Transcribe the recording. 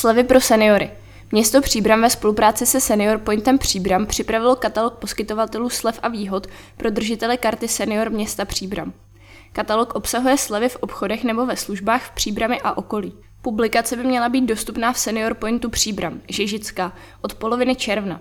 Slevy pro seniory. Město Příbram ve spolupráci se Senior Pointem Příbram připravilo katalog poskytovatelů slev a výhod pro držitele karty Senior města Příbram. Katalog obsahuje slevy v obchodech nebo ve službách v Příbrami a okolí. Publikace by měla být dostupná v Senior Pointu Příbram, Žižická, od poloviny června.